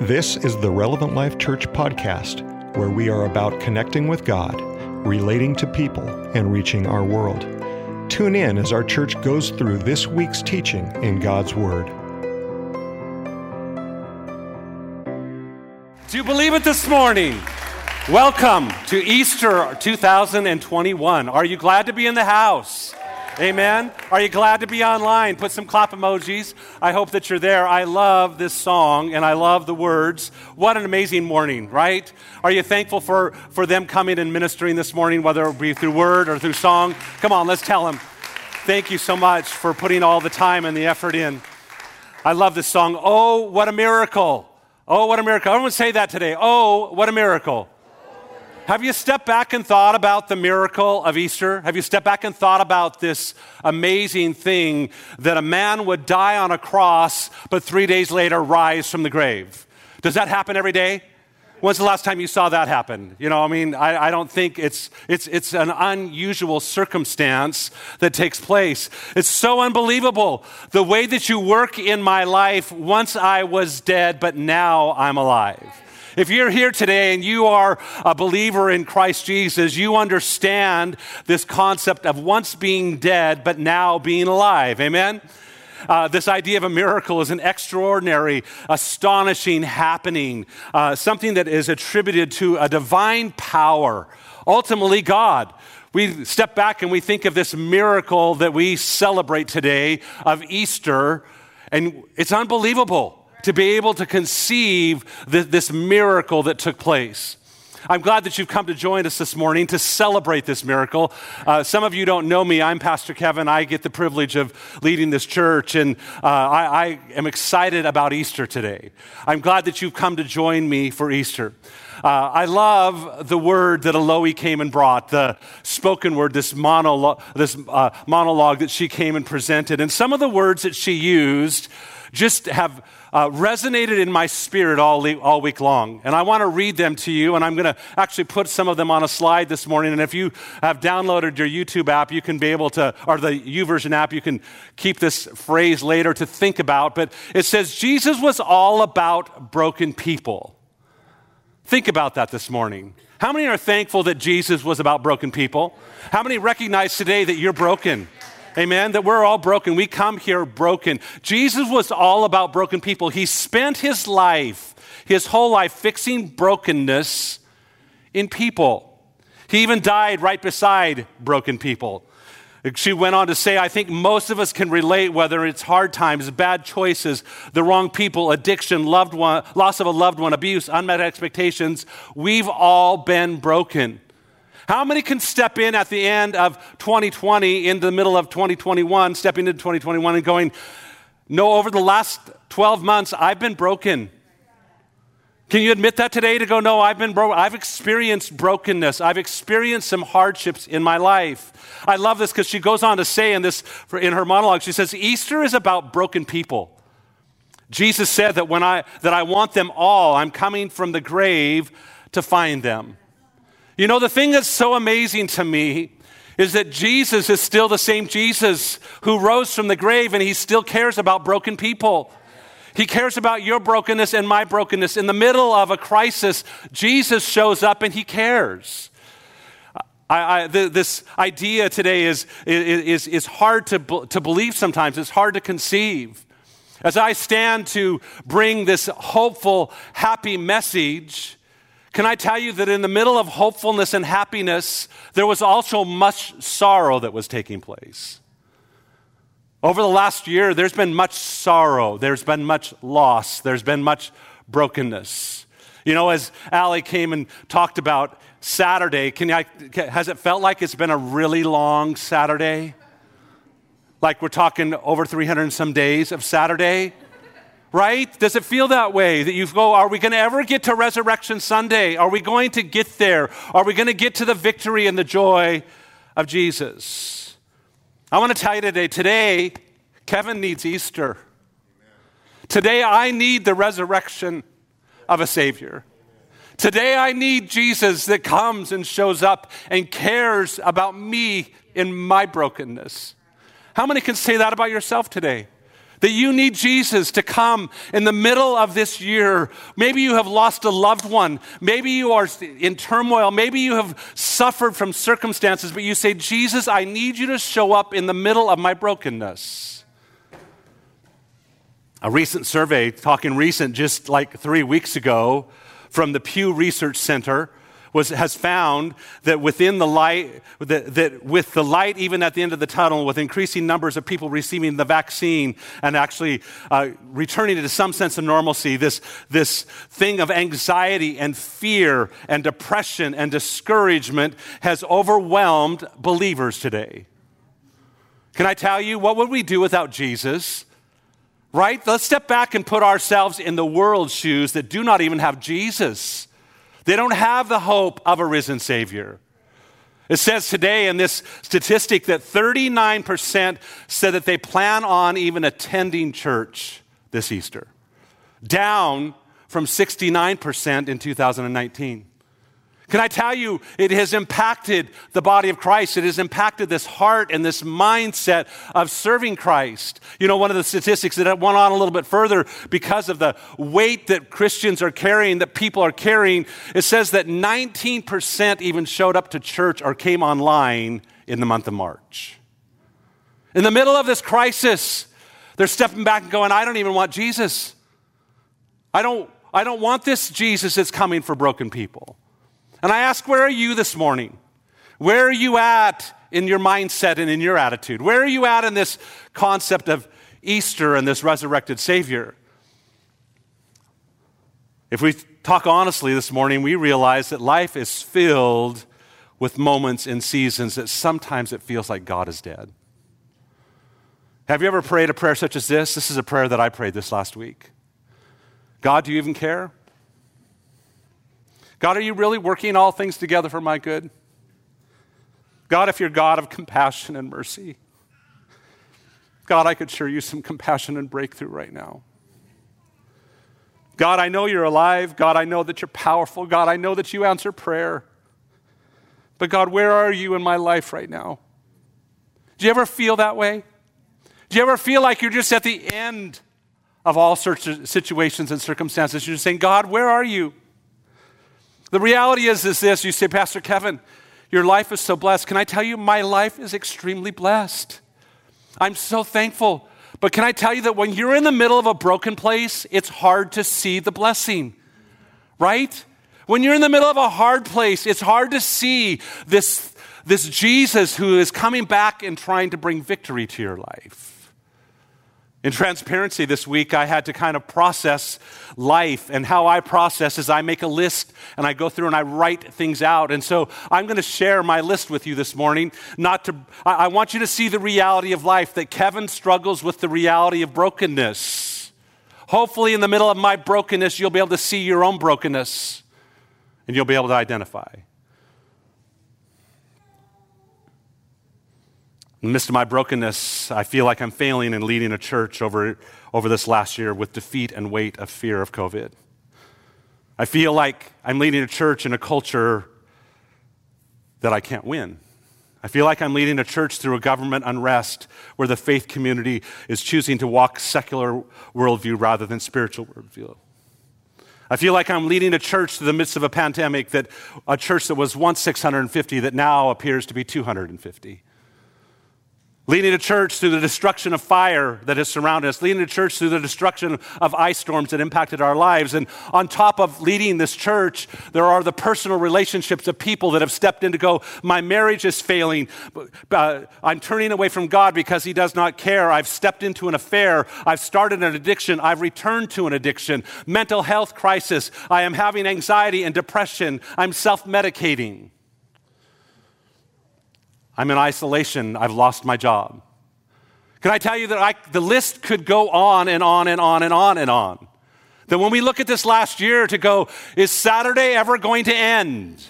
This is the Relevant Life Church podcast, where we are about connecting with God, relating to people, and reaching our world. Tune in as our church goes through this week's teaching in God's Word. Do you believe it this morning? Welcome to Easter 2021. Are you glad to be in the house? Amen. Are you glad to be online? Put some clap emojis. I hope that you're there. I love this song and I love the words. What an amazing morning, right? Are you thankful for, for them coming and ministering this morning, whether it be through word or through song? Come on, let's tell them. Thank you so much for putting all the time and the effort in. I love this song. Oh, what a miracle. Oh, what a miracle. Everyone say that today. Oh, what a miracle. Have you stepped back and thought about the miracle of Easter? Have you stepped back and thought about this amazing thing that a man would die on a cross, but three days later rise from the grave? Does that happen every day? When's the last time you saw that happen? You know, I mean, I, I, don't think it's, it's, it's an unusual circumstance that takes place. It's so unbelievable. The way that you work in my life, once I was dead, but now I'm alive. If you're here today and you are a believer in Christ Jesus, you understand this concept of once being dead, but now being alive. Amen? Uh, this idea of a miracle is an extraordinary, astonishing happening, uh, something that is attributed to a divine power, ultimately, God. We step back and we think of this miracle that we celebrate today of Easter, and it's unbelievable to be able to conceive this miracle that took place. I'm glad that you've come to join us this morning to celebrate this miracle. Uh, some of you don't know me. I'm Pastor Kevin. I get the privilege of leading this church, and uh, I, I, am excited about Easter today. I'm glad that you've come to join me for Easter. Uh, I love the word that Allie came and brought, the spoken word, this, monologue, this uh, monologue that she came and presented. And some of the words that she used just have uh, resonated in my spirit all, le- all week long. And I want to read them to you, and I'm going to actually put some of them on a slide this morning. And if you have downloaded your YouTube app, you can be able to, or the YouVersion app, you can keep this phrase later to think about. But it says, Jesus was all about broken people. Think about that this morning. How many are thankful that Jesus was about broken people? How many recognize today that you're broken? Amen. That we're all broken. We come here broken. Jesus was all about broken people. He spent his life, his whole life, fixing brokenness in people. He even died right beside broken people. She went on to say, I think most of us can relate, whether it's hard times, bad choices, the wrong people, addiction, loved one, loss of a loved one, abuse, unmet expectations. We've all been broken. How many can step in at the end of 2020, in the middle of 2021, stepping into 2021 and going, No, over the last 12 months, I've been broken. Can you admit that today to go, No, I've been broken. I've experienced brokenness. I've experienced some hardships in my life. I love this because she goes on to say in this, in her monologue, she says, Easter is about broken people. Jesus said that when I, that I want them all, I'm coming from the grave to find them. You know, the thing that's so amazing to me is that Jesus is still the same Jesus who rose from the grave and he still cares about broken people. He cares about your brokenness and my brokenness. In the middle of a crisis, Jesus shows up and he cares. I, I, the, this idea today is, is, is hard to, to believe sometimes, it's hard to conceive. As I stand to bring this hopeful, happy message, can I tell you that in the middle of hopefulness and happiness, there was also much sorrow that was taking place? Over the last year, there's been much sorrow, there's been much loss, there's been much brokenness. You know, as Allie came and talked about Saturday, can I, has it felt like it's been a really long Saturday? Like we're talking over 300 and some days of Saturday? Right? Does it feel that way? That you go, are we going to ever get to Resurrection Sunday? Are we going to get there? Are we going to get to the victory and the joy of Jesus? I want to tell you today, today, Kevin needs Easter. Today, I need the resurrection of a Savior. Today, I need Jesus that comes and shows up and cares about me in my brokenness. How many can say that about yourself today? That you need Jesus to come in the middle of this year. Maybe you have lost a loved one. Maybe you are in turmoil. Maybe you have suffered from circumstances, but you say, Jesus, I need you to show up in the middle of my brokenness. A recent survey, talking recent, just like three weeks ago, from the Pew Research Center, was, has found that within the light, that, that with the light even at the end of the tunnel, with increasing numbers of people receiving the vaccine and actually uh, returning to some sense of normalcy, this, this thing of anxiety and fear and depression and discouragement has overwhelmed believers today. Can I tell you, what would we do without Jesus? Right? Let's step back and put ourselves in the world's shoes that do not even have Jesus. They don't have the hope of a risen Savior. It says today in this statistic that 39% said that they plan on even attending church this Easter, down from 69% in 2019. Can I tell you, it has impacted the body of Christ. It has impacted this heart and this mindset of serving Christ. You know, one of the statistics that went on a little bit further because of the weight that Christians are carrying, that people are carrying, it says that 19% even showed up to church or came online in the month of March. In the middle of this crisis, they're stepping back and going, I don't even want Jesus. I don't, I don't want this Jesus that's coming for broken people. And I ask, where are you this morning? Where are you at in your mindset and in your attitude? Where are you at in this concept of Easter and this resurrected Savior? If we talk honestly this morning, we realize that life is filled with moments and seasons that sometimes it feels like God is dead. Have you ever prayed a prayer such as this? This is a prayer that I prayed this last week. God, do you even care? God, are you really working all things together for my good? God, if you're God of compassion and mercy, God, I could sure use some compassion and breakthrough right now. God, I know you're alive. God, I know that you're powerful. God, I know that you answer prayer. But God, where are you in my life right now? Do you ever feel that way? Do you ever feel like you're just at the end of all sorts of situations and circumstances? You're just saying, God, where are you? The reality is, is this you say, Pastor Kevin, your life is so blessed. Can I tell you, my life is extremely blessed. I'm so thankful. But can I tell you that when you're in the middle of a broken place, it's hard to see the blessing, right? When you're in the middle of a hard place, it's hard to see this, this Jesus who is coming back and trying to bring victory to your life. In transparency this week, I had to kind of process life. And how I process is I make a list and I go through and I write things out. And so I'm going to share my list with you this morning. Not to, I want you to see the reality of life that Kevin struggles with the reality of brokenness. Hopefully, in the middle of my brokenness, you'll be able to see your own brokenness and you'll be able to identify. In the midst of my brokenness, I feel like I'm failing in leading a church over, over this last year with defeat and weight of fear of COVID. I feel like I'm leading a church in a culture that I can't win. I feel like I'm leading a church through a government unrest where the faith community is choosing to walk secular worldview rather than spiritual worldview. I feel like I'm leading a church through the midst of a pandemic that a church that was once 650 that now appears to be 250 leading a church through the destruction of fire that has surrounded us, leading a church through the destruction of ice storms that impacted our lives. And on top of leading this church, there are the personal relationships of people that have stepped in to go, My marriage is failing. Uh, I'm turning away from God because He does not care. I've stepped into an affair. I've started an addiction. I've returned to an addiction. Mental health crisis. I am having anxiety and depression. I'm self medicating. I'm in isolation. I've lost my job. Can I tell you that I, the list could go on and on and on and on and on? That when we look at this last year to go, is Saturday ever going to end?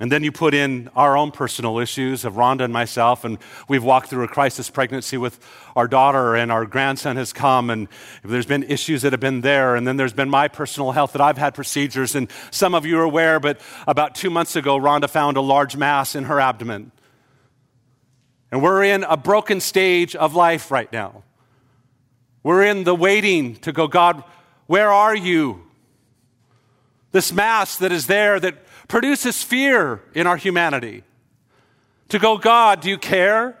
And then you put in our own personal issues of Rhonda and myself, and we've walked through a crisis pregnancy with our daughter, and our grandson has come, and there's been issues that have been there. And then there's been my personal health that I've had procedures, and some of you are aware, but about two months ago, Rhonda found a large mass in her abdomen. And we're in a broken stage of life right now. We're in the waiting to go, God, where are you? This mass that is there that produces fear in our humanity. To go, God, do you care?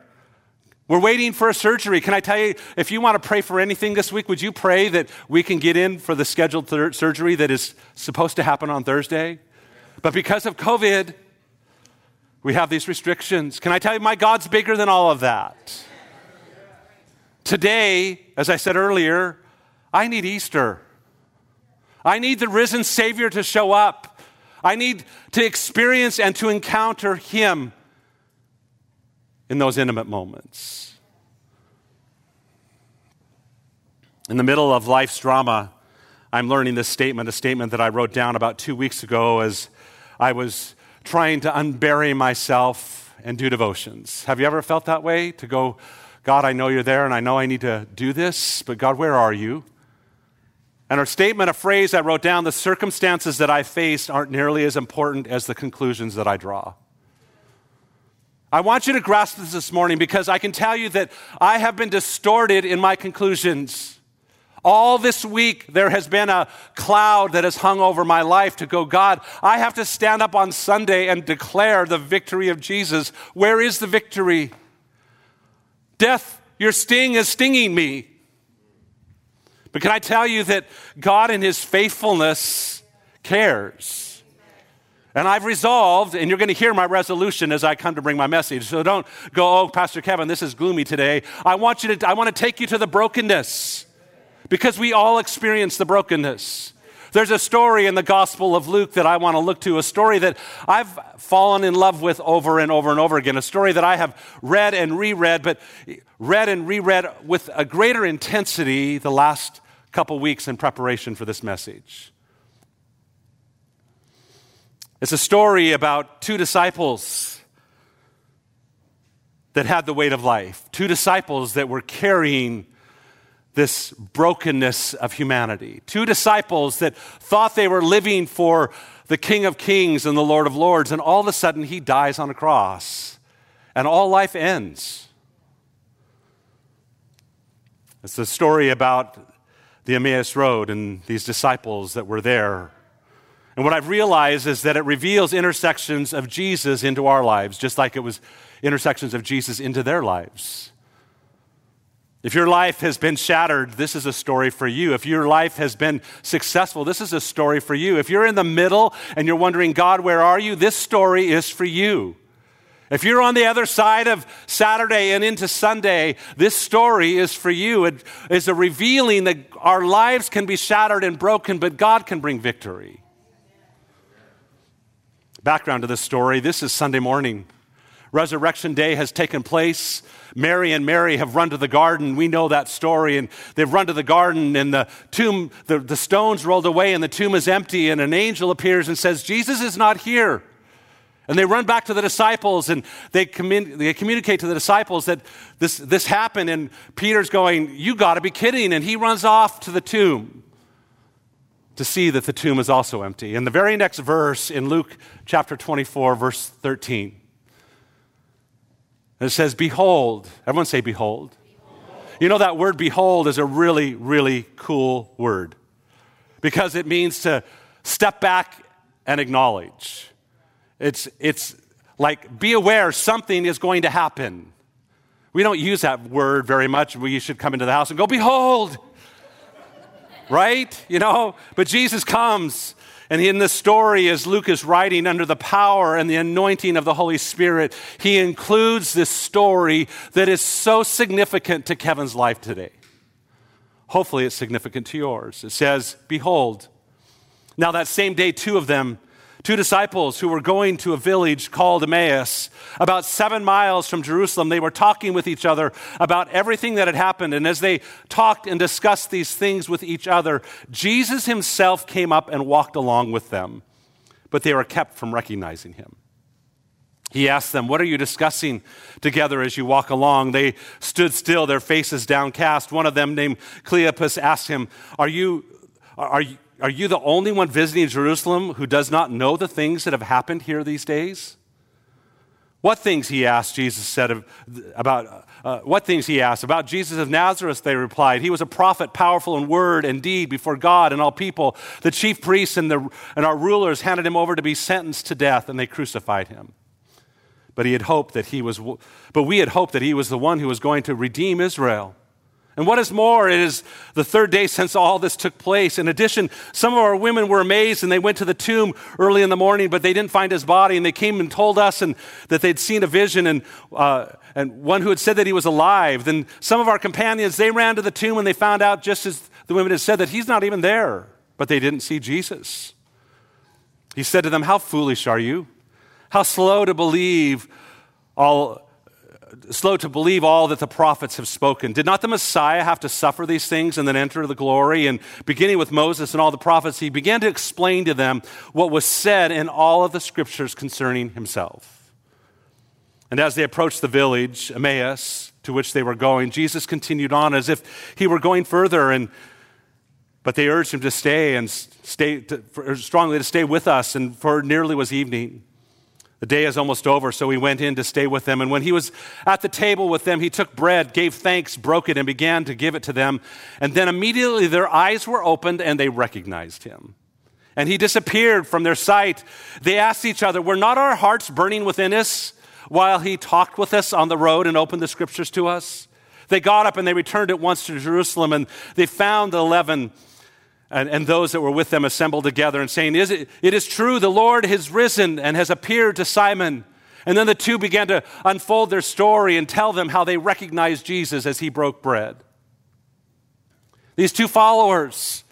We're waiting for a surgery. Can I tell you, if you want to pray for anything this week, would you pray that we can get in for the scheduled thir- surgery that is supposed to happen on Thursday? But because of COVID, we have these restrictions. Can I tell you, my God's bigger than all of that? Today, as I said earlier, I need Easter. I need the risen Savior to show up. I need to experience and to encounter Him in those intimate moments. In the middle of life's drama, I'm learning this statement, a statement that I wrote down about two weeks ago as I was trying to unbury myself and do devotions. Have you ever felt that way? To go, God, I know you're there and I know I need to do this, but God, where are you? And our statement, a phrase I wrote down the circumstances that I faced aren't nearly as important as the conclusions that I draw. I want you to grasp this this morning because I can tell you that I have been distorted in my conclusions. All this week, there has been a cloud that has hung over my life to go, God, I have to stand up on Sunday and declare the victory of Jesus. Where is the victory? Death, your sting is stinging me. But can I tell you that God, in His faithfulness, cares? And I've resolved, and you're going to hear my resolution as I come to bring my message. So don't go, oh, Pastor Kevin, this is gloomy today. I want you to, I want to take you to the brokenness because we all experience the brokenness. There's a story in the Gospel of Luke that I want to look to, a story that I've fallen in love with over and over and over again, a story that I have read and reread, but read and reread with a greater intensity the last couple weeks in preparation for this message. It's a story about two disciples that had the weight of life, two disciples that were carrying this brokenness of humanity. Two disciples that thought they were living for the King of Kings and the Lord of Lords, and all of a sudden he dies on a cross, and all life ends. It's a story about the Emmaus Road and these disciples that were there. And what I've realized is that it reveals intersections of Jesus into our lives, just like it was intersections of Jesus into their lives. If your life has been shattered, this is a story for you. If your life has been successful, this is a story for you. If you're in the middle and you're wondering, God, where are you? This story is for you. If you're on the other side of Saturday and into Sunday, this story is for you. It is a revealing that our lives can be shattered and broken, but God can bring victory. Background to this story this is Sunday morning. Resurrection Day has taken place. Mary and Mary have run to the garden. We know that story. And they've run to the garden, and the tomb, the, the stones rolled away, and the tomb is empty. And an angel appears and says, Jesus is not here. And they run back to the disciples and they, commun- they communicate to the disciples that this, this happened. And Peter's going, You got to be kidding. And he runs off to the tomb to see that the tomb is also empty. And the very next verse in Luke chapter 24, verse 13 it says, Behold. Everyone say, behold. behold. You know, that word behold is a really, really cool word because it means to step back and acknowledge. It's, it's like, be aware something is going to happen. We don't use that word very much. We should come into the house and go, Behold! right? You know? But Jesus comes and in this story, as Luke is writing under the power and the anointing of the Holy Spirit, he includes this story that is so significant to Kevin's life today. Hopefully, it's significant to yours. It says, Behold, now that same day, two of them Two disciples who were going to a village called Emmaus, about seven miles from Jerusalem, they were talking with each other about everything that had happened. And as they talked and discussed these things with each other, Jesus himself came up and walked along with them, but they were kept from recognizing him. He asked them, What are you discussing together as you walk along? They stood still, their faces downcast. One of them, named Cleopas, asked him, Are you, are you, are you the only one visiting Jerusalem who does not know the things that have happened here these days? What things, he asked, Jesus said of, about, uh, what things he asked? About Jesus of Nazareth, they replied. He was a prophet, powerful in word and deed before God and all people. The chief priests and, the, and our rulers handed him over to be sentenced to death, and they crucified him. But he had hoped that he was, but we had hoped that he was the one who was going to redeem Israel. And what is more, it is the third day since all this took place. In addition, some of our women were amazed and they went to the tomb early in the morning, but they didn't find his body. And they came and told us and that they'd seen a vision and, uh, and one who had said that he was alive. Then some of our companions, they ran to the tomb and they found out, just as the women had said, that he's not even there. But they didn't see Jesus. He said to them, How foolish are you? How slow to believe all slow to believe all that the prophets have spoken. Did not the Messiah have to suffer these things and then enter the glory? And beginning with Moses and all the prophets, he began to explain to them what was said in all of the scriptures concerning himself. And as they approached the village, Emmaus, to which they were going, Jesus continued on as if he were going further and but they urged him to stay and stay to, strongly to stay with us, and for nearly was evening. The day is almost over, so he went in to stay with them. And when he was at the table with them, he took bread, gave thanks, broke it, and began to give it to them. And then immediately their eyes were opened and they recognized him. And he disappeared from their sight. They asked each other, Were not our hearts burning within us while he talked with us on the road and opened the scriptures to us? They got up and they returned at once to Jerusalem, and they found the eleven and, and those that were with them assembled together and saying, is it, it is true, the Lord has risen and has appeared to Simon. And then the two began to unfold their story and tell them how they recognized Jesus as he broke bread. These two followers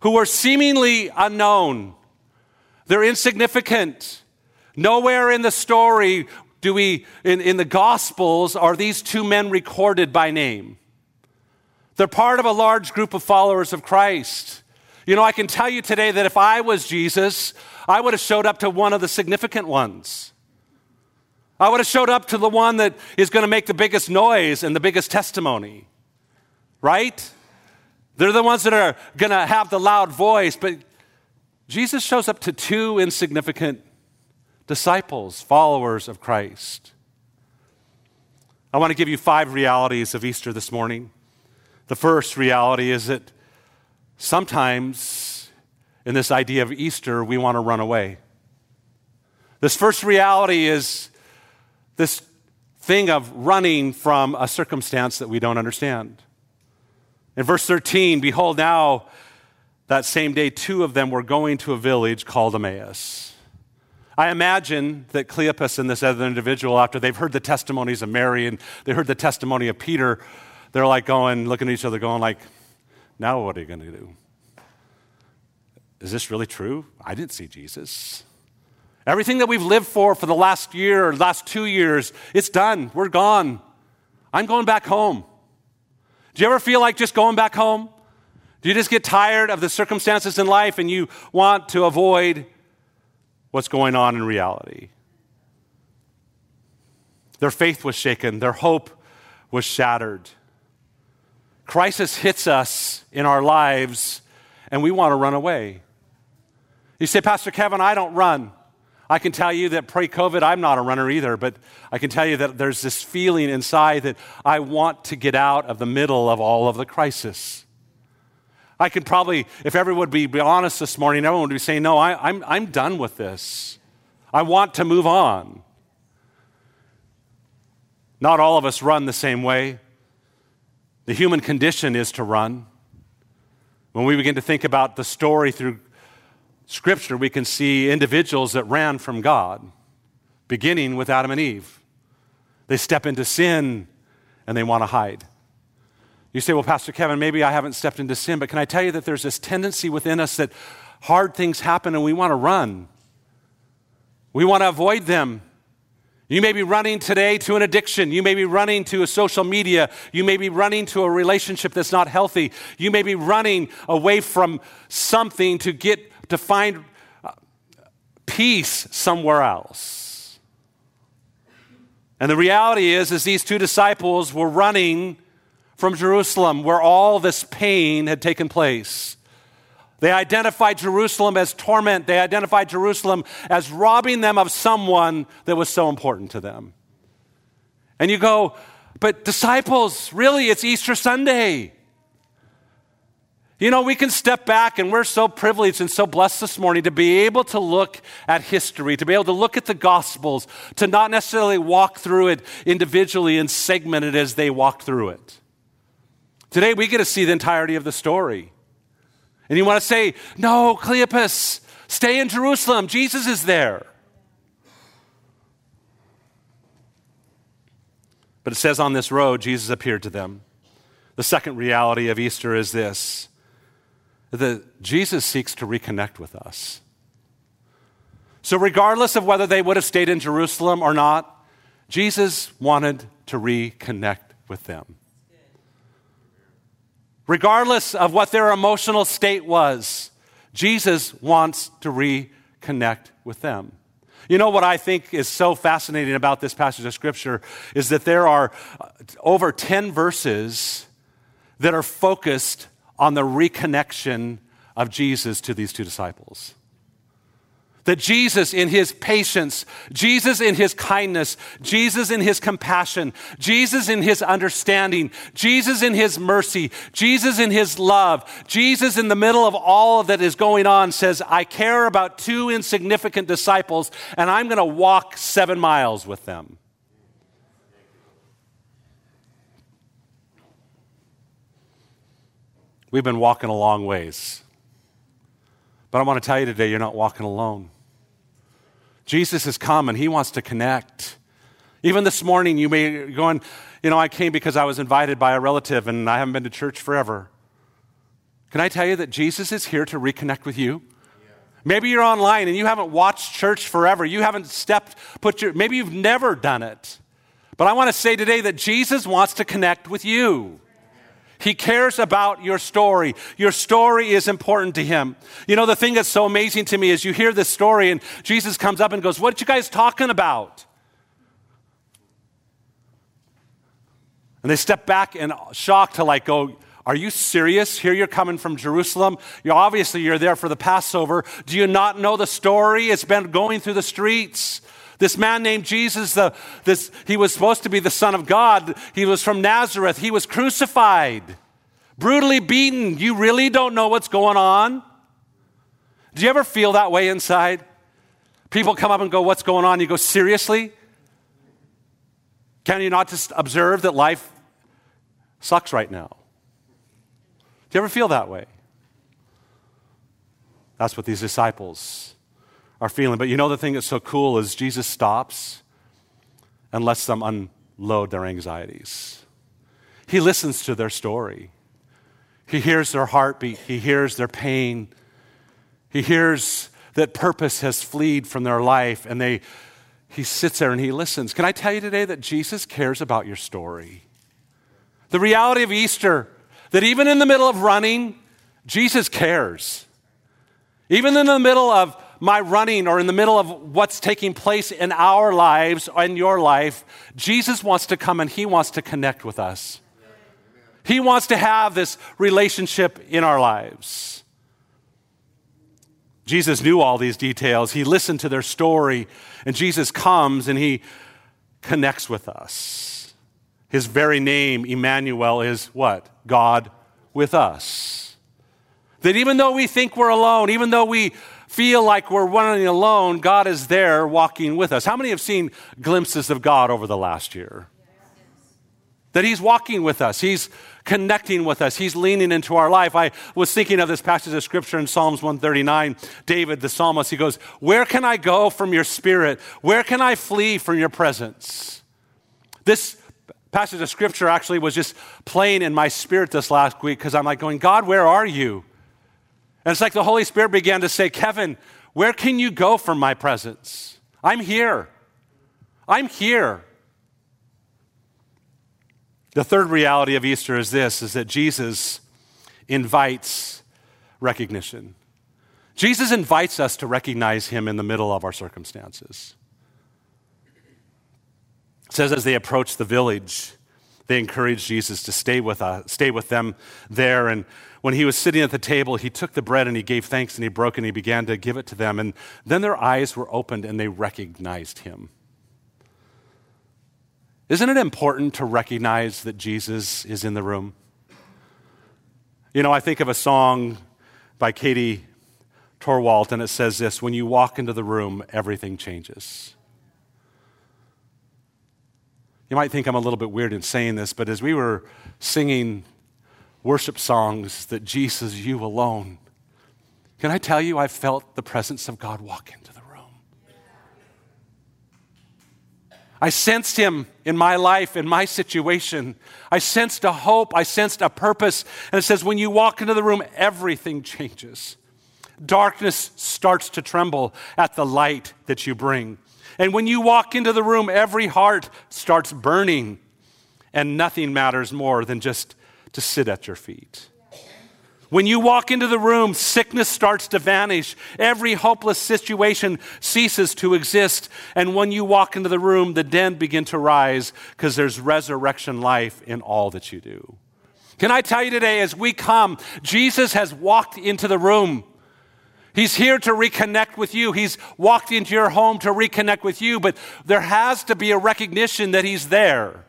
who were seemingly unknown, they're insignificant. Nowhere in the story do we, in, in the Gospels, are these two men recorded by name. They're part of a large group of followers of Christ. You know, I can tell you today that if I was Jesus, I would have showed up to one of the significant ones. I would have showed up to the one that is going to make the biggest noise and the biggest testimony. Right? They're the ones that are going to have the loud voice, but Jesus shows up to two insignificant disciples, followers of Christ. I want to give you five realities of Easter this morning. The first reality is that Sometimes in this idea of Easter, we want to run away. This first reality is this thing of running from a circumstance that we don't understand. In verse 13, behold, now that same day, two of them were going to a village called Emmaus. I imagine that Cleopas and this other individual, after they've heard the testimonies of Mary and they heard the testimony of Peter, they're like going, looking at each other, going like, now what are you going to do? Is this really true? I didn't see Jesus. Everything that we've lived for for the last year or last two years, it's done. We're gone. I'm going back home. Do you ever feel like just going back home? Do you just get tired of the circumstances in life and you want to avoid what's going on in reality? Their faith was shaken, their hope was shattered. Crisis hits us in our lives and we want to run away. You say, Pastor Kevin, I don't run. I can tell you that pre COVID, I'm not a runner either, but I can tell you that there's this feeling inside that I want to get out of the middle of all of the crisis. I could probably, if everyone would be, be honest this morning, everyone would be saying, No, I, I'm, I'm done with this. I want to move on. Not all of us run the same way. The human condition is to run. When we begin to think about the story through Scripture, we can see individuals that ran from God, beginning with Adam and Eve. They step into sin and they want to hide. You say, Well, Pastor Kevin, maybe I haven't stepped into sin, but can I tell you that there's this tendency within us that hard things happen and we want to run? We want to avoid them. You may be running today to an addiction. You may be running to a social media. You may be running to a relationship that's not healthy. You may be running away from something to get to find uh, peace somewhere else. And the reality is is these two disciples were running from Jerusalem where all this pain had taken place. They identified Jerusalem as torment. They identified Jerusalem as robbing them of someone that was so important to them. And you go, but disciples, really, it's Easter Sunday. You know, we can step back, and we're so privileged and so blessed this morning to be able to look at history, to be able to look at the Gospels, to not necessarily walk through it individually and segment it as they walked through it. Today, we get to see the entirety of the story. And you want to say, no, Cleopas, stay in Jerusalem. Jesus is there. But it says on this road, Jesus appeared to them. The second reality of Easter is this that Jesus seeks to reconnect with us. So, regardless of whether they would have stayed in Jerusalem or not, Jesus wanted to reconnect with them. Regardless of what their emotional state was, Jesus wants to reconnect with them. You know what I think is so fascinating about this passage of Scripture is that there are uh, over 10 verses that are focused on the reconnection of Jesus to these two disciples. That Jesus, in his patience, Jesus, in his kindness, Jesus, in his compassion, Jesus, in his understanding, Jesus, in his mercy, Jesus, in his love, Jesus, in the middle of all that is going on, says, I care about two insignificant disciples, and I'm going to walk seven miles with them. We've been walking a long ways. But I want to tell you today, you're not walking alone. Jesus has come and he wants to connect. Even this morning, you may be going, you know, I came because I was invited by a relative and I haven't been to church forever. Can I tell you that Jesus is here to reconnect with you? Maybe you're online and you haven't watched church forever. You haven't stepped, put your, maybe you've never done it. But I want to say today that Jesus wants to connect with you. He cares about your story. Your story is important to him. You know, the thing that's so amazing to me is you hear this story and Jesus comes up and goes, What are you guys talking about? And they step back in shock to like go, Are you serious? Here you're coming from Jerusalem. You're obviously you're there for the Passover. Do you not know the story? It's been going through the streets. This man named Jesus, the, this, he was supposed to be the Son of God. He was from Nazareth. He was crucified, brutally beaten. You really don't know what's going on? Do you ever feel that way inside? People come up and go, What's going on? You go, Seriously? Can you not just observe that life sucks right now? Do you ever feel that way? That's what these disciples are feeling. But you know, the thing that's so cool is Jesus stops and lets them unload their anxieties. He listens to their story, He hears their heartbeat, He hears their pain, He hears that purpose has fled from their life, and they, He sits there and He listens. Can I tell you today that Jesus cares about your story? The reality of Easter, that even in the middle of running, Jesus cares. Even in the middle of my running or in the middle of what's taking place in our lives in your life, Jesus wants to come and he wants to connect with us. He wants to have this relationship in our lives. Jesus knew all these details. He listened to their story, and Jesus comes and he connects with us. His very name, Emmanuel, is what? God with us. That even though we think we're alone, even though we feel like we're running alone, God is there walking with us. How many have seen glimpses of God over the last year? That He's walking with us, He's connecting with us, He's leaning into our life. I was thinking of this passage of scripture in Psalms 139. David, the psalmist, he goes, Where can I go from your spirit? Where can I flee from your presence? This passage of scripture actually was just playing in my spirit this last week because I'm like going, God, where are you? And it's like the Holy Spirit began to say, Kevin, where can you go from my presence? I'm here. I'm here. The third reality of Easter is this is that Jesus invites recognition. Jesus invites us to recognize him in the middle of our circumstances. It says as they approached the village, They encouraged Jesus to stay with, us, stay with them there. And when he was sitting at the table, he took the bread and he gave thanks and he broke and he began to give it to them. And then their eyes were opened and they recognized him. Isn't it important to recognize that Jesus is in the room? You know, I think of a song by Katie Torwalt, and it says this When you walk into the room, everything changes. You might think I'm a little bit weird in saying this, but as we were singing worship songs that Jesus, you alone, can I tell you, I felt the presence of God walk into the room. I sensed him in my life, in my situation. I sensed a hope, I sensed a purpose. And it says, when you walk into the room, everything changes. Darkness starts to tremble at the light that you bring. And when you walk into the room, every heart starts burning, and nothing matters more than just to sit at your feet. When you walk into the room, sickness starts to vanish. Every hopeless situation ceases to exist. And when you walk into the room, the dead begin to rise because there's resurrection life in all that you do. Can I tell you today, as we come, Jesus has walked into the room. He's here to reconnect with you. He's walked into your home to reconnect with you, but there has to be a recognition that He's there.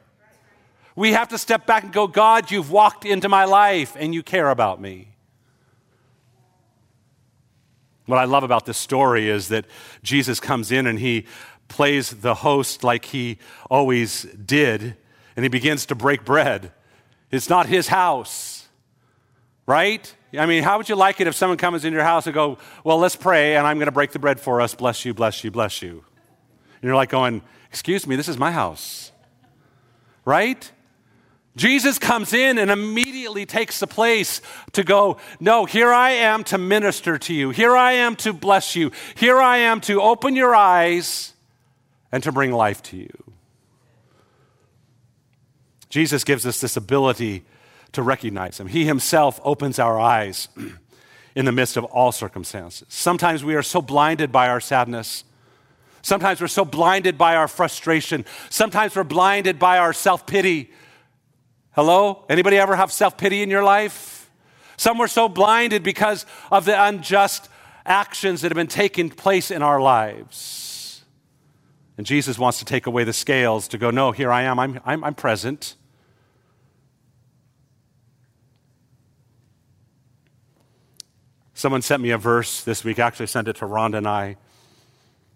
We have to step back and go, God, you've walked into my life and you care about me. What I love about this story is that Jesus comes in and he plays the host like he always did, and he begins to break bread. It's not his house, right? I mean, how would you like it if someone comes in your house and go, Well, let's pray, and I'm going to break the bread for us. Bless you, bless you, bless you. And you're like going, Excuse me, this is my house. Right? Jesus comes in and immediately takes the place to go, No, here I am to minister to you. Here I am to bless you. Here I am to open your eyes and to bring life to you. Jesus gives us this ability to recognize Him. He Himself opens our eyes in the midst of all circumstances. Sometimes we are so blinded by our sadness. Sometimes we're so blinded by our frustration. Sometimes we're blinded by our self pity. Hello? Anybody ever have self pity in your life? Some were so blinded because of the unjust actions that have been taking place in our lives. And Jesus wants to take away the scales to go, no, here I am, I'm, I'm, I'm present. Someone sent me a verse this week, actually sent it to Rhonda and I,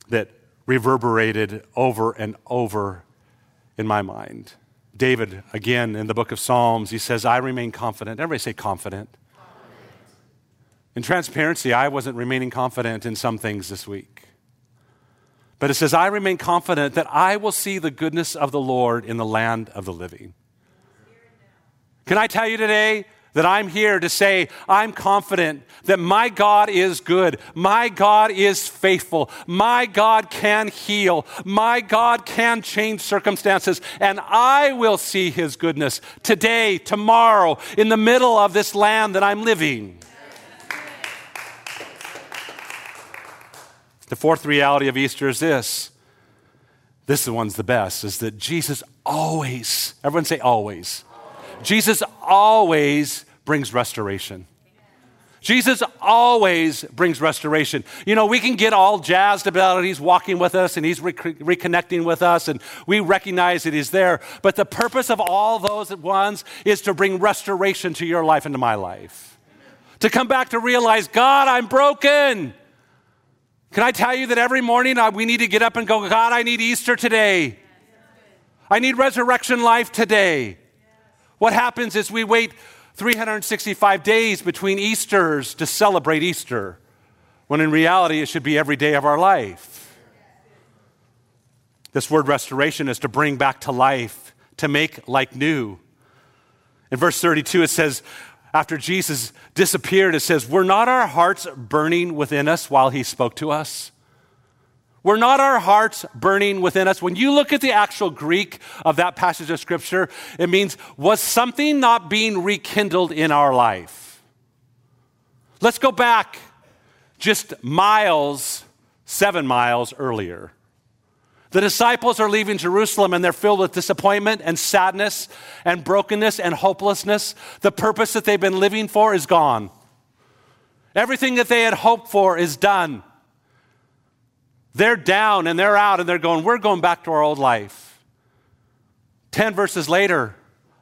that reverberated over and over in my mind. David, again, in the book of Psalms, he says, I remain confident. Everybody say confident. confident. In transparency, I wasn't remaining confident in some things this week. But it says, I remain confident that I will see the goodness of the Lord in the land of the living. Can I tell you today, that I'm here to say, I'm confident that my God is good. My God is faithful. My God can heal. My God can change circumstances. And I will see his goodness today, tomorrow, in the middle of this land that I'm living. The fourth reality of Easter is this. This is the one's the best, is that Jesus always, everyone say always Jesus always brings restoration. Jesus always brings restoration. You know, we can get all jazzed about it. He's walking with us and he's re- reconnecting with us, and we recognize that he's there. But the purpose of all those once is to bring restoration to your life and to my life. To come back to realize, God, I'm broken. Can I tell you that every morning uh, we need to get up and go, God, I need Easter today. I need resurrection life today. What happens is we wait 365 days between Easters to celebrate Easter, when in reality it should be every day of our life. This word restoration is to bring back to life, to make like new. In verse 32, it says, after Jesus disappeared, it says, Were not our hearts burning within us while he spoke to us? Were not our hearts burning within us? When you look at the actual Greek of that passage of Scripture, it means, was something not being rekindled in our life? Let's go back just miles, seven miles earlier. The disciples are leaving Jerusalem and they're filled with disappointment and sadness and brokenness and hopelessness. The purpose that they've been living for is gone. Everything that they had hoped for is done. They're down and they're out and they're going, We're going back to our old life. Ten verses later,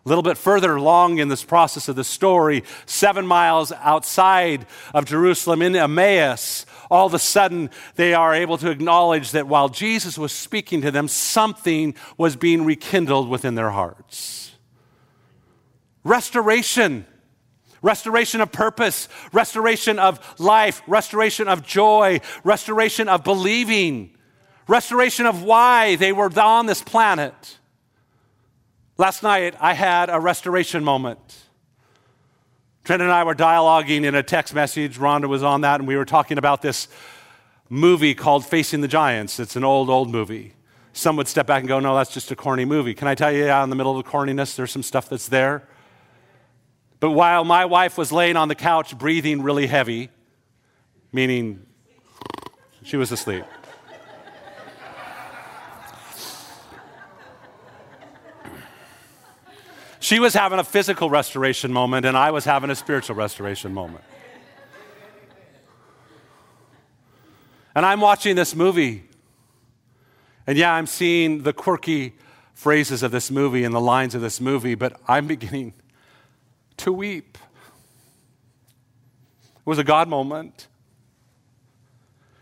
a little bit further along in this process of the story, seven miles outside of Jerusalem in Emmaus, all of a sudden they are able to acknowledge that while Jesus was speaking to them, something was being rekindled within their hearts. Restoration. Restoration of purpose, restoration of life, restoration of joy, restoration of believing, restoration of why they were on this planet. Last night, I had a restoration moment. Trent and I were dialoguing in a text message. Rhonda was on that, and we were talking about this movie called Facing the Giants. It's an old, old movie. Some would step back and go, No, that's just a corny movie. Can I tell you, out in the middle of the corniness, there's some stuff that's there. But while my wife was laying on the couch breathing really heavy, meaning she was asleep. She was having a physical restoration moment, and I was having a spiritual restoration moment. And I'm watching this movie. And yeah, I'm seeing the quirky phrases of this movie and the lines of this movie, but I'm beginning to weep. It was a God moment.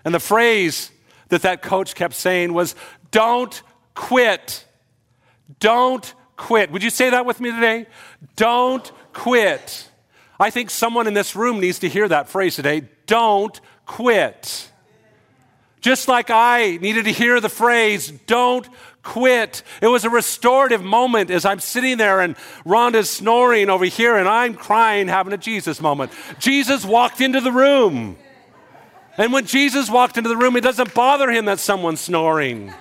And the phrase that that coach kept saying was, Don't quit. Don't quit. Would you say that with me today? Don't quit. I think someone in this room needs to hear that phrase today. Don't quit. Just like I needed to hear the phrase, don't quit. It was a restorative moment as I'm sitting there and Rhonda's snoring over here and I'm crying, having a Jesus moment. Jesus walked into the room. And when Jesus walked into the room, it doesn't bother him that someone's snoring.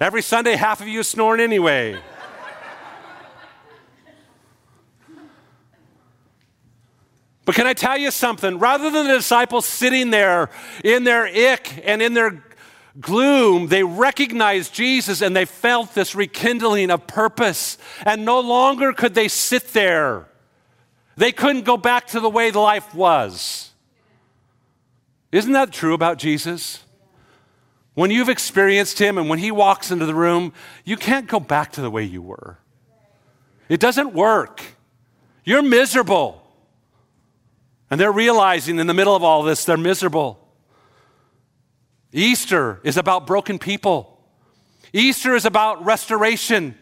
Every Sunday, half of you is snoring anyway. But can I tell you something? Rather than the disciples sitting there in their ick and in their gloom, they recognized Jesus and they felt this rekindling of purpose. And no longer could they sit there. They couldn't go back to the way life was. Isn't that true about Jesus? When you've experienced Him and when He walks into the room, you can't go back to the way you were. It doesn't work. You're miserable. And they're realizing in the middle of all this, they're miserable. Easter is about broken people. Easter is about restoration.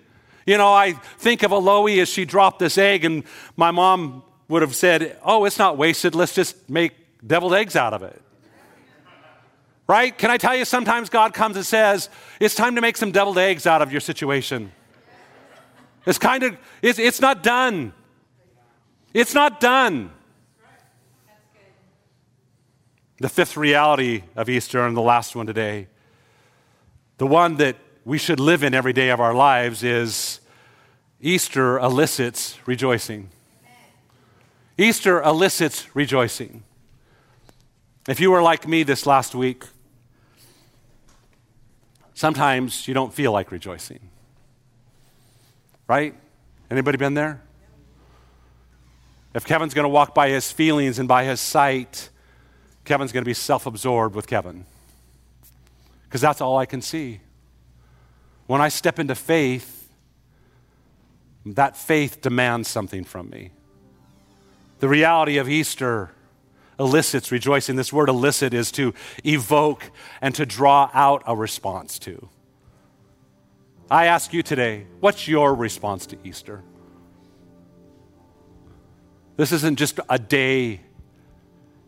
You know, I think of Allie as she dropped this egg, and my mom would have said, Oh, it's not wasted. Let's just make deviled eggs out of it. Right? Can I tell you, sometimes God comes and says, it's time to make some deviled eggs out of your situation. It's kind of, it's, it's not done. It's not done. The fifth reality of Easter and the last one today, the one that we should live in every day of our lives is Easter elicits rejoicing. Easter elicits rejoicing. If you were like me this last week, sometimes you don't feel like rejoicing. Right? Anybody been there? If Kevin's going to walk by his feelings and by his sight, Kevin's going to be self absorbed with Kevin. Because that's all I can see. When I step into faith, that faith demands something from me. The reality of Easter elicits rejoicing. This word elicit is to evoke and to draw out a response to. I ask you today, what's your response to Easter? This isn't just a day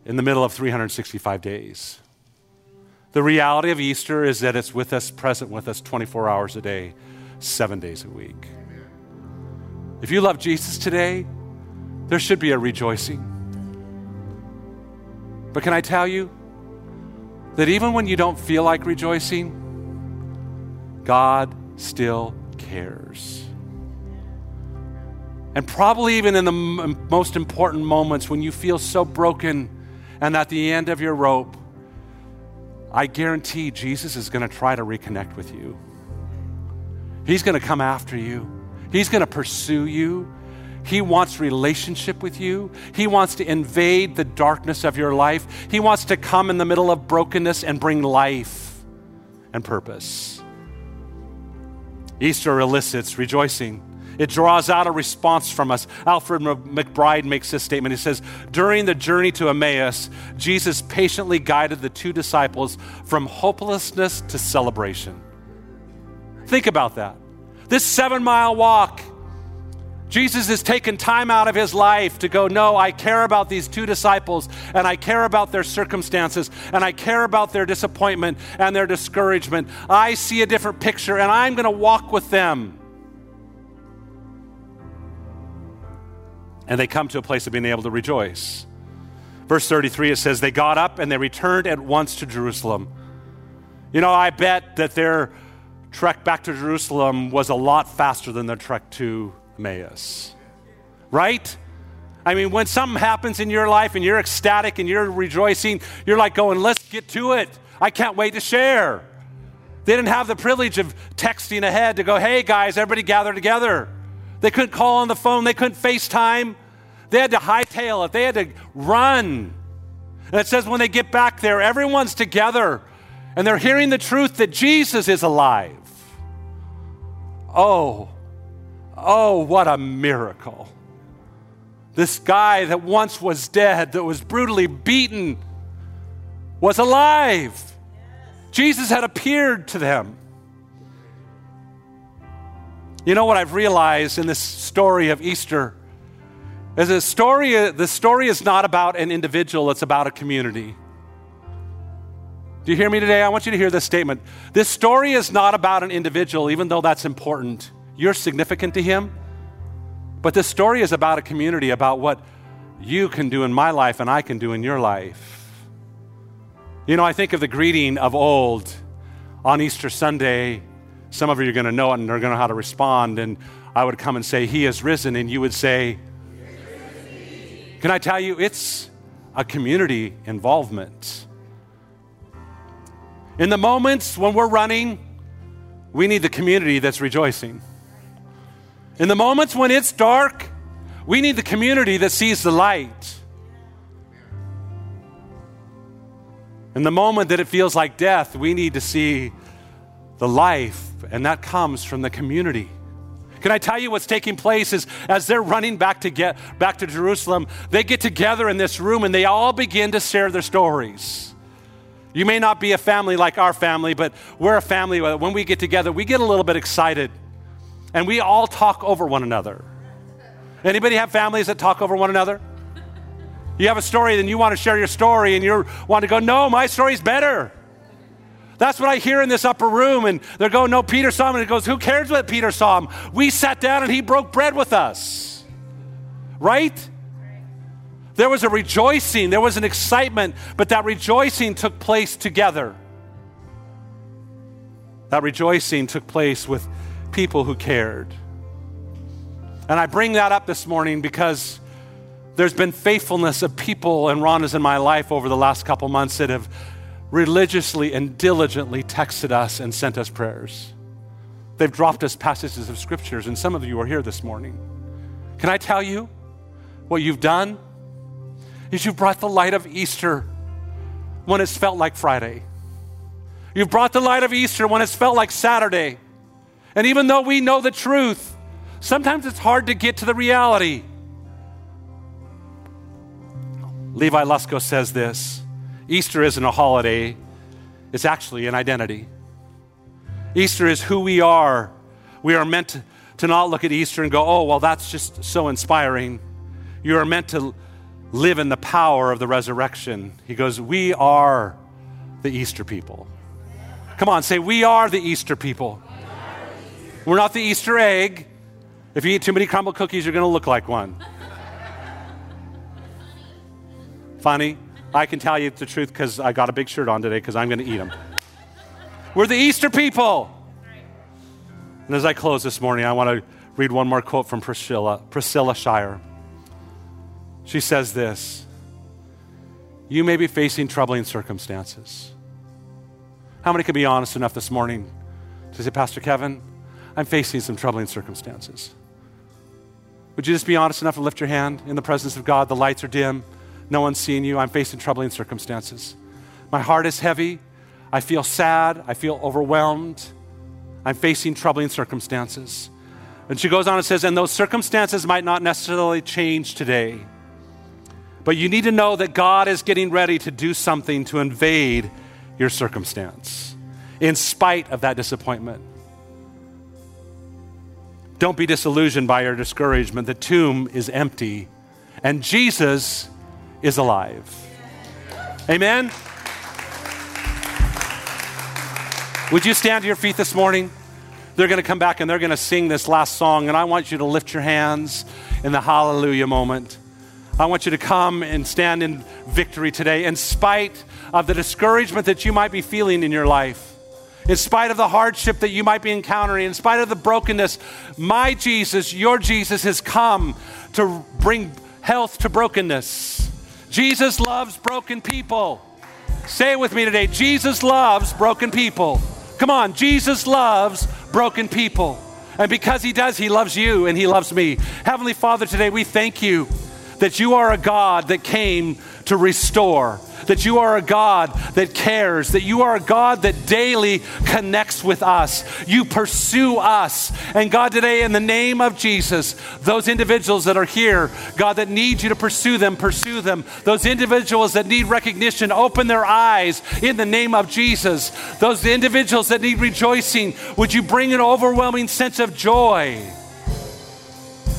in the middle of 365 days. The reality of Easter is that it's with us, present with us 24 hours a day, seven days a week. If you love Jesus today, there should be a rejoicing. But can I tell you that even when you don't feel like rejoicing, God still cares. And probably even in the m- most important moments when you feel so broken and at the end of your rope, I guarantee Jesus is going to try to reconnect with you. He's going to come after you, He's going to pursue you. He wants relationship with you. He wants to invade the darkness of your life. He wants to come in the middle of brokenness and bring life and purpose. Easter elicits rejoicing. It draws out a response from us. Alfred McBride makes this statement. He says, During the journey to Emmaus, Jesus patiently guided the two disciples from hopelessness to celebration. Think about that. This seven mile walk, Jesus has taken time out of his life to go, No, I care about these two disciples, and I care about their circumstances, and I care about their disappointment and their discouragement. I see a different picture, and I'm going to walk with them. And they come to a place of being able to rejoice. Verse 33, it says, They got up and they returned at once to Jerusalem. You know, I bet that their trek back to Jerusalem was a lot faster than their trek to Emmaus. Right? I mean, when something happens in your life and you're ecstatic and you're rejoicing, you're like going, let's get to it. I can't wait to share. They didn't have the privilege of texting ahead to go, hey guys, everybody gather together. They couldn't call on the phone, they couldn't FaceTime. They had to hightail it, they had to run. And it says when they get back there, everyone's together and they're hearing the truth that Jesus is alive. Oh, oh, what a miracle. This guy that once was dead, that was brutally beaten, was alive. Jesus had appeared to them. You know what I've realized in this story of Easter? Is a story, the story is not about an individual, it's about a community. Do you hear me today? I want you to hear this statement. This story is not about an individual, even though that's important. You're significant to him. But this story is about a community, about what you can do in my life and I can do in your life. You know, I think of the greeting of old on Easter Sunday. Some of you are going to know it and they're going to know how to respond. And I would come and say, He is risen. And you would say, Can I tell you, it's a community involvement. In the moments when we're running, we need the community that's rejoicing. In the moments when it's dark, we need the community that sees the light. In the moment that it feels like death, we need to see the life, and that comes from the community. Can I tell you what's taking place is as they're running back to get back to Jerusalem, they get together in this room and they all begin to share their stories. You may not be a family like our family, but we're a family. When we get together, we get a little bit excited and we all talk over one another. Anybody have families that talk over one another? You have a story, then you want to share your story, and you want to go, no, my story's better. That's what I hear in this upper room. And they're going, no, Peter saw him. And it goes, who cares what Peter saw him? We sat down and he broke bread with us. Right? There was a rejoicing, there was an excitement, but that rejoicing took place together. That rejoicing took place with people who cared. And I bring that up this morning because there's been faithfulness of people and Rhonda's in my life over the last couple months that have religiously and diligently texted us and sent us prayers. They've dropped us passages of scriptures, and some of you are here this morning. Can I tell you what you've done? is you've brought the light of Easter when it's felt like Friday. You've brought the light of Easter when it's felt like Saturday. And even though we know the truth, sometimes it's hard to get to the reality. Levi Lusko says this Easter isn't a holiday, it's actually an identity. Easter is who we are. We are meant to, not look at Easter and go, oh, well, that's just so inspiring. You are meant to live in the power of the resurrection. He goes, We are the Easter people. Come on, say, We are the Easter people. We're not the Easter egg. If you eat too many Crumbl cookies, you're going to look like one. Funny? I can tell you the truth because I got a big shirt on today because I'm going to eat them. We're the Easter people. And as I close this morning, I want to read one more quote from Priscilla, Priscilla Shirer. She says this You may be facing troubling circumstances. How many can be honest enough this morning to say, Pastor Kevin, I'm facing some troubling circumstances? Would you just be honest enough to lift your hand in the presence of God? The lights are dim. No one's seeing you. I'm facing troubling circumstances. My heart is heavy. I feel sad. I feel overwhelmed. I'm facing troubling circumstances. And she goes on and says, and those circumstances might not necessarily change today. But you need to know that God is getting ready to do something to invade your circumstance in spite of that disappointment. Don't be disillusioned by your discouragement. The tomb is empty and Jesus is alive. Amen? Would you stand to your feet this morning? They're going to come back and they're going to sing this last song, and I want you to lift your hands in the hallelujah moment. I want you to come and stand in victory today in spite of the discouragement that you might be feeling in your life in spite of the hardship that you might be encountering, in spite of the brokenness, my Jesus, your Jesus, has come to bring health to brokenness. Jesus loves broken people. Say it with me today Jesus loves broken people. Come on, Jesus loves broken people. And because He does, He loves you and He loves me. Heavenly Father, today we thank you that you are a God that came to restore that you are a God that cares, that you are a God that daily connects with us. You pursue us. And God, today, in the name of Jesus, those individuals that are here, God, that need you to pursue them, pursue them. Those individuals that need recognition, open their eyes in the name of Jesus. Those individuals that need rejoicing, would you bring an overwhelming sense of joy?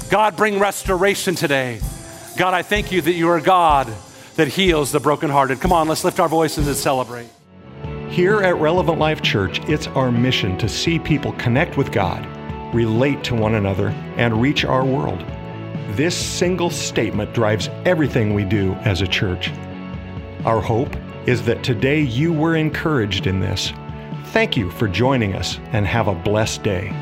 God, bring restoration today. God, I thank you that you are God that heals the brokenhearted. Come on, let's lift our voices and celebrate. Here at Relevant Life Church, it's our mission to see people connect with God, relate to one another, and reach our world. This single statement drives everything we do as a church. Our hope is that today you were encouraged in this. Thank you for joining us and have a blessed day.